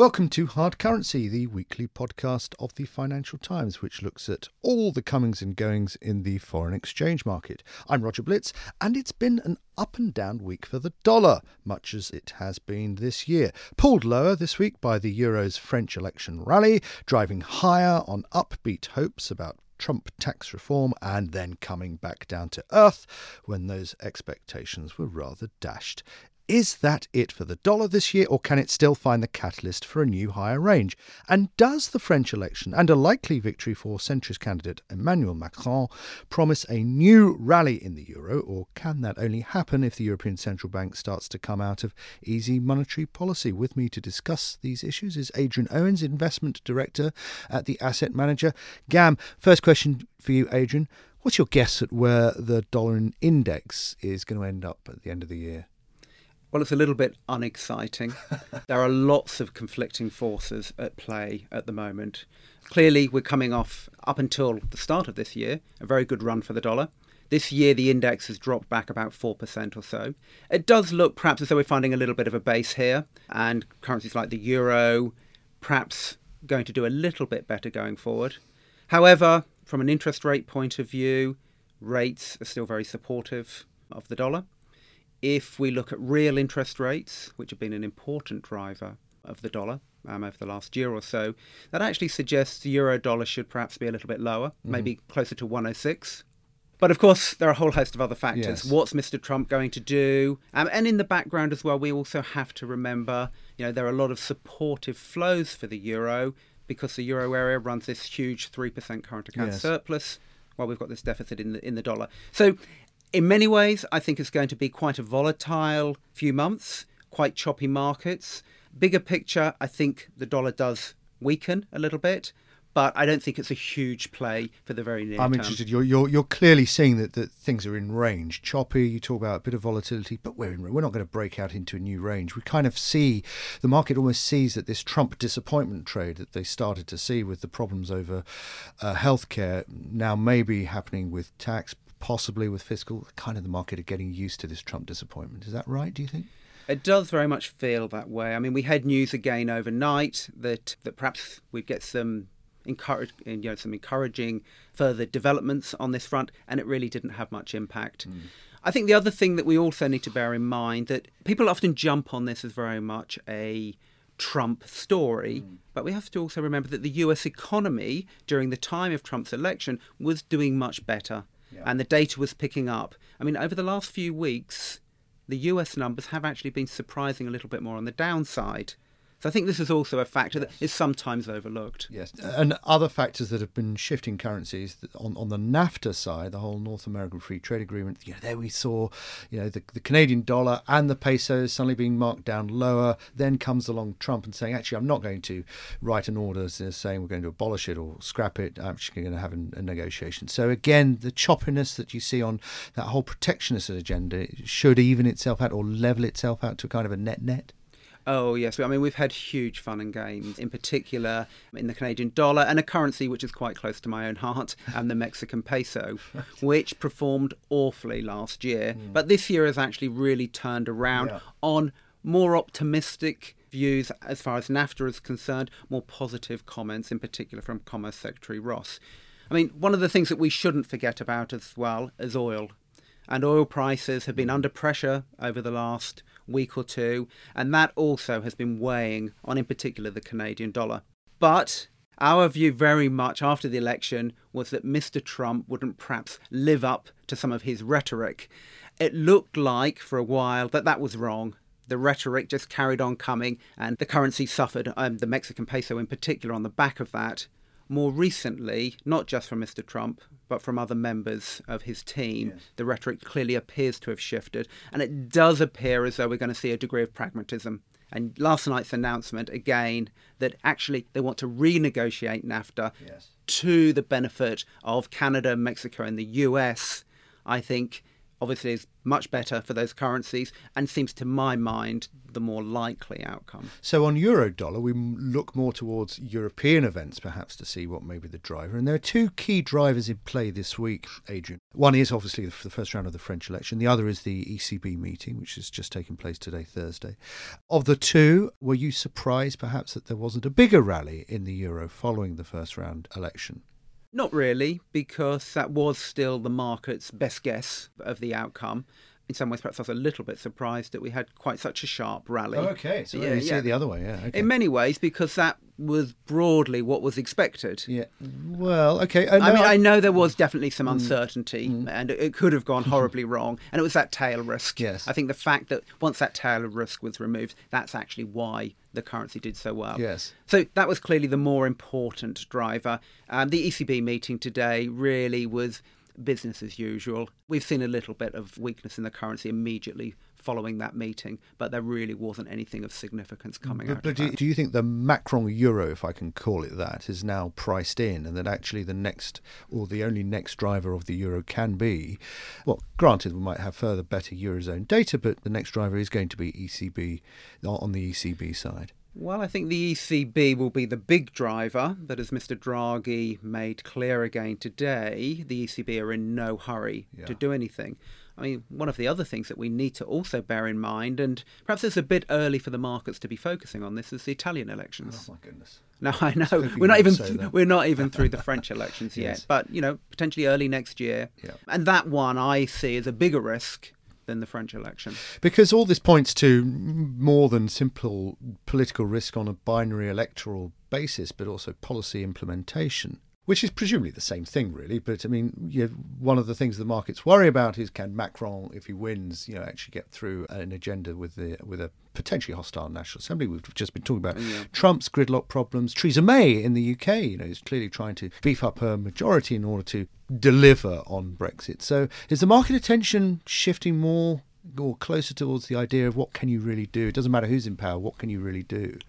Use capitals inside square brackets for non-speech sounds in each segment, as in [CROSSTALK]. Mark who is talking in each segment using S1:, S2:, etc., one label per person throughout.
S1: Welcome to Hard Currency, the weekly podcast of the Financial Times, which looks at all the comings and goings in the foreign exchange market. I'm Roger Blitz, and it's been an up and down week for the dollar, much as it has been this year. Pulled lower this week by the Euro's French election rally, driving higher on upbeat hopes about Trump tax reform, and then coming back down to earth when those expectations were rather dashed. Is that it for the dollar this year, or can it still find the catalyst for a new higher range? And does the French election and a likely victory for centrist candidate Emmanuel Macron promise a new rally in the euro, or can that only happen if the European Central Bank starts to come out of easy monetary policy? With me to discuss these issues is Adrian Owens, Investment Director at the Asset Manager. GAM, first question for you, Adrian. What's your guess at where the dollar index is going to end up at the end of the year?
S2: Well, it's a little bit unexciting. [LAUGHS] there are lots of conflicting forces at play at the moment. Clearly, we're coming off, up until the start of this year, a very good run for the dollar. This year, the index has dropped back about 4% or so. It does look perhaps as though we're finding a little bit of a base here, and currencies like the euro perhaps going to do a little bit better going forward. However, from an interest rate point of view, rates are still very supportive of the dollar. If we look at real interest rates, which have been an important driver of the dollar um, over the last year or so, that actually suggests the euro dollar should perhaps be a little bit lower, mm-hmm. maybe closer to 106. But of course, there are a whole host of other factors. Yes. What's Mr. Trump going to do? Um, and in the background as well, we also have to remember, you know, there are a lot of supportive flows for the euro because the euro area runs this huge 3% current account yes. surplus while we've got this deficit in the in the dollar. So in many ways, I think it's going to be quite a volatile few months, quite choppy markets. Bigger picture, I think the dollar does weaken a little bit, but I don't think it's a huge play for the very near
S1: I'm
S2: term.
S1: interested. You're, you're, you're clearly seeing that, that things are in range. Choppy, you talk about a bit of volatility, but we're, in, we're not going to break out into a new range. We kind of see, the market almost sees that this Trump disappointment trade that they started to see with the problems over uh, healthcare now may be happening with tax, possibly with fiscal, kind of the market are getting used to this Trump disappointment. Is that right, do you think?
S2: It does very much feel that way. I mean, we had news again overnight that, that perhaps we'd get some encourage, you know, some encouraging further developments on this front, and it really didn't have much impact. Mm. I think the other thing that we also need to bear in mind that people often jump on this as very much a Trump story, mm. but we have to also remember that the US economy during the time of Trump's election was doing much better yeah. and the data was picking up. I mean, over the last few weeks, the US numbers have actually been surprising a little bit more on the downside. So I think this is also a factor that is sometimes overlooked.
S1: Yes, and other factors that have been shifting currencies on on the NAFTA side, the whole North American Free Trade Agreement. You know, there we saw, you know, the, the Canadian dollar and the peso suddenly being marked down lower. Then comes along Trump and saying, actually, I'm not going to write an order saying we're going to abolish it or scrap it. I'm actually going to have a, a negotiation. So again, the choppiness that you see on that whole protectionist agenda should even itself out or level itself out to a kind of a net net.
S2: Oh, yes. I mean, we've had huge fun and games, in particular in the Canadian dollar and a currency which is quite close to my own heart, and the Mexican peso, [LAUGHS] which performed awfully last year. Mm. But this year has actually really turned around yeah. on more optimistic views as far as NAFTA is concerned, more positive comments, in particular from Commerce Secretary Ross. I mean, one of the things that we shouldn't forget about as well is oil. And oil prices have been mm. under pressure over the last week or two, and that also has been weighing on, in particular, the Canadian dollar. But our view very much after the election was that Mr. Trump wouldn't perhaps live up to some of his rhetoric. It looked like for a while that that was wrong. The rhetoric just carried on coming, and the currency suffered, um, the Mexican peso in particular, on the back of that. More recently, not just from Mr. Trump, but from other members of his team, the rhetoric clearly appears to have shifted. And it does appear as though we're going to see a degree of pragmatism. And last night's announcement, again, that actually they want to renegotiate NAFTA to the benefit of Canada, Mexico, and the US, I think obviously is much better for those currencies and seems to my mind the more likely outcome.
S1: So on euro dollar, we look more towards European events perhaps to see what may be the driver. And there are two key drivers in play this week, Adrian. One is obviously the first round of the French election. The other is the ECB meeting, which has just taken place today, Thursday. Of the two, were you surprised perhaps that there wasn't a bigger rally in the euro following the first round election?
S2: Not really, because that was still the market's best guess of the outcome. In some ways, perhaps I was a little bit surprised that we had quite such a sharp rally.
S1: Oh, okay. So you see it the other way, yeah. Okay.
S2: In many ways, because that was broadly what was expected.
S1: yeah. Well, okay.
S2: I mean, I
S1: I-
S2: know there was definitely some mm. uncertainty, mm. and it- it could have gone [LAUGHS] horribly wrong. And it was that tail risk.
S1: Yes.
S2: I think the fact that once that tail risk was removed, that's actually why the currency did so well.
S1: Yes.
S2: So that was clearly the more important driver. Um, the ECB meeting today really was business as usual. We've seen a little bit of weakness in the currency immediately following that meeting, but there really wasn't anything of significance coming
S1: But,
S2: out.
S1: but
S2: of
S1: do, do you think the Macron euro, if I can call it that, is now priced in, and that actually the next or the only next driver of the euro can be, well, granted we might have further better eurozone data, but the next driver is going to be ECB on the ECB side.
S2: Well, I think the ECB will be the big driver, but as Mr. Draghi made clear again today, the ECB are in no hurry to do anything. I mean, one of the other things that we need to also bear in mind, and perhaps it's a bit early for the markets to be focusing on this, is the Italian elections.
S1: Oh my goodness.
S2: No, I [LAUGHS] know we're not even we're not even through the French [LAUGHS] elections yet, but you know potentially early next year,
S1: Yeah.
S2: and that one I see as a bigger risk than the French election.
S1: Because all this points to more than simple political risk on a binary electoral basis, but also policy implementation, which is presumably the same thing, really. But I mean, you know, one of the things the markets worry about is can Macron, if he wins, you know, actually get through an agenda with the with a potentially hostile National Assembly. We've just been talking about Trump's gridlock problems. Theresa May in the UK, you know, is clearly trying to beef up her majority in order to deliver on Brexit. So is the market attention shifting more or closer towards the idea of what can you really do? It doesn't matter who's in power, what can you really do?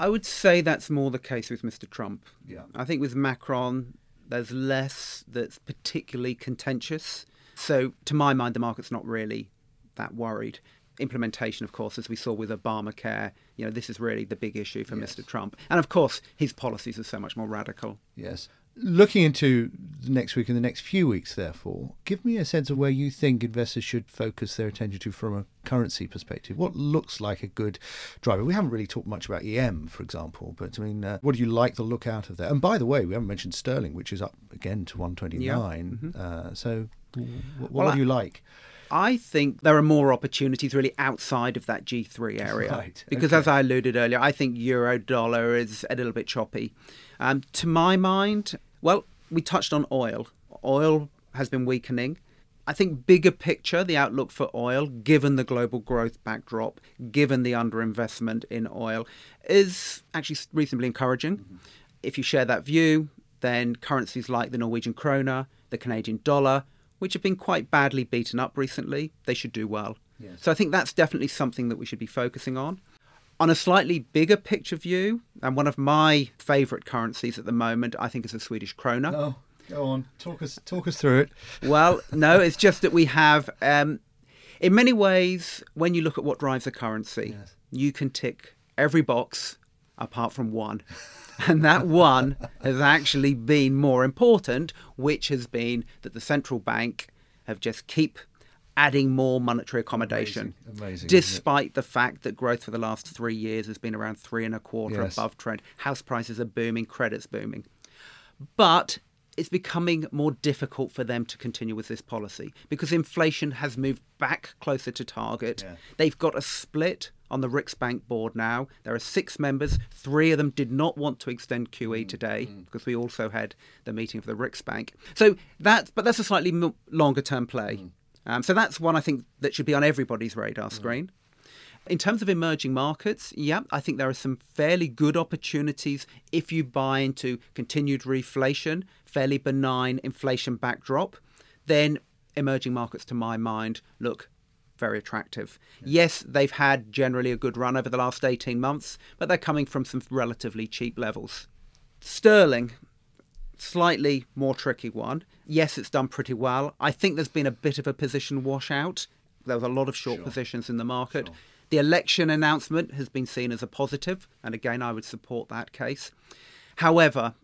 S2: I would say that's more the case with Mr. Trump.
S1: Yeah.
S2: I think with Macron, there's less that's particularly contentious. So, to my mind, the market's not really that worried. Implementation, of course, as we saw with Obamacare, you know, this is really the big issue for Mr. Trump. And of course, his policies are so much more radical.
S1: Yes. Looking into the next week and the next few weeks, therefore, give me a sense of where you think investors should focus their attention to from a currency perspective. What looks like a good driver? We haven't really talked much about EM, for example, but I mean, uh, what do you like the look out of there? And by the way, we haven't mentioned sterling, which is up again to 129. Uh, so, w- what,
S2: Well,
S1: do you like?
S2: I think there are more opportunities really outside of that G3 area.
S1: Right,
S2: Because as I alluded earlier, I think euro dollar is a little bit choppy. Um, to my mind, well, we touched on oil. Oil has been weakening. I think bigger picture, the outlook for oil, given the global growth backdrop, given the underinvestment in oil, is actually reasonably encouraging. Mm-hmm. If you share that view, then currencies like the Norwegian kroner, the Canadian dollar, which have been quite badly beaten up recently, they should do well. So I think that's definitely something that we should be focusing on. On a slightly bigger picture view, and one of my favourite currencies at the moment, I think is the Swedish krona.
S1: Oh, go on. Talk us, talk us through it.
S2: Well, [LAUGHS] no, it's just that we have, um, in many ways, when you look at what drives a currency, you can tick every box apart from one. And that one has actually been more important, which has been that the central bank have just keep adding more monetary accommodation.
S1: Amazing, amazing.
S2: Despite the fact that growth for the last three years has been around three and a quarter
S1: Yes.
S2: above trend. House prices are booming, credit's booming but it's becoming more difficult for them to continue with this policy because inflation has moved back closer to target. They've got a split on the Riksbank board now. There are six members. Three of them did not want to extend QE today because we also had the meeting for the Riksbank. So that's but that's a slightly m- longer term play. Um, so that's one I think that should be on everybody's radar screen. In terms of emerging markets, yeah, I think there are some fairly good opportunities if you buy into continued reflation, fairly benign inflation backdrop, then emerging markets, to my mind, look very attractive. Yes, they've had generally a good run over the last 18 months, but they're coming from some relatively cheap levels. Sterling, slightly more tricky one. Yes, it's done pretty well. I think there's been a bit of a position washout. There was a lot of short positions in the market. The election announcement has been seen as a positive, and again, I would support that case. However,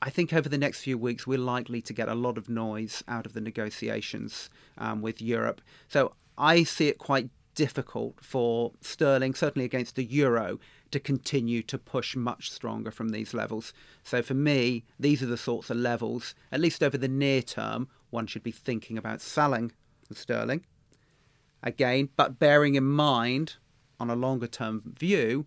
S2: I think over the next few weeks, we're likely to get a lot of noise out of the negotiations um, with Europe. So I see it quite difficult for sterling, certainly against the euro, to continue to push much stronger from these levels. So for me, these are the sorts of levels, at least over the near term, one should be thinking about selling the sterling. Again, but bearing in mind, on a longer term view,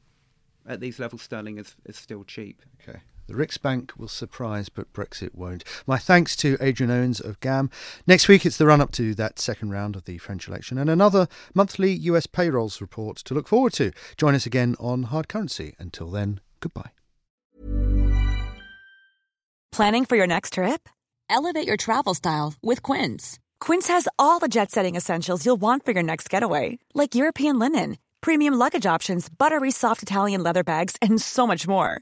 S2: at these levels, sterling is, is still cheap.
S1: Okay. The Riksbank will surprise, but Brexit won't. My thanks to Adrian Owens of GAM. Next week, it's the run up to that second round of the French election and another monthly US payrolls report to look forward to. Join us again on Hard Currency. Until then, goodbye.
S3: Planning for your next trip? Elevate your travel style with Quince. Quince has all the jet setting essentials you'll want for your next getaway, like European linen, premium luggage options, buttery soft Italian leather bags, and so much more.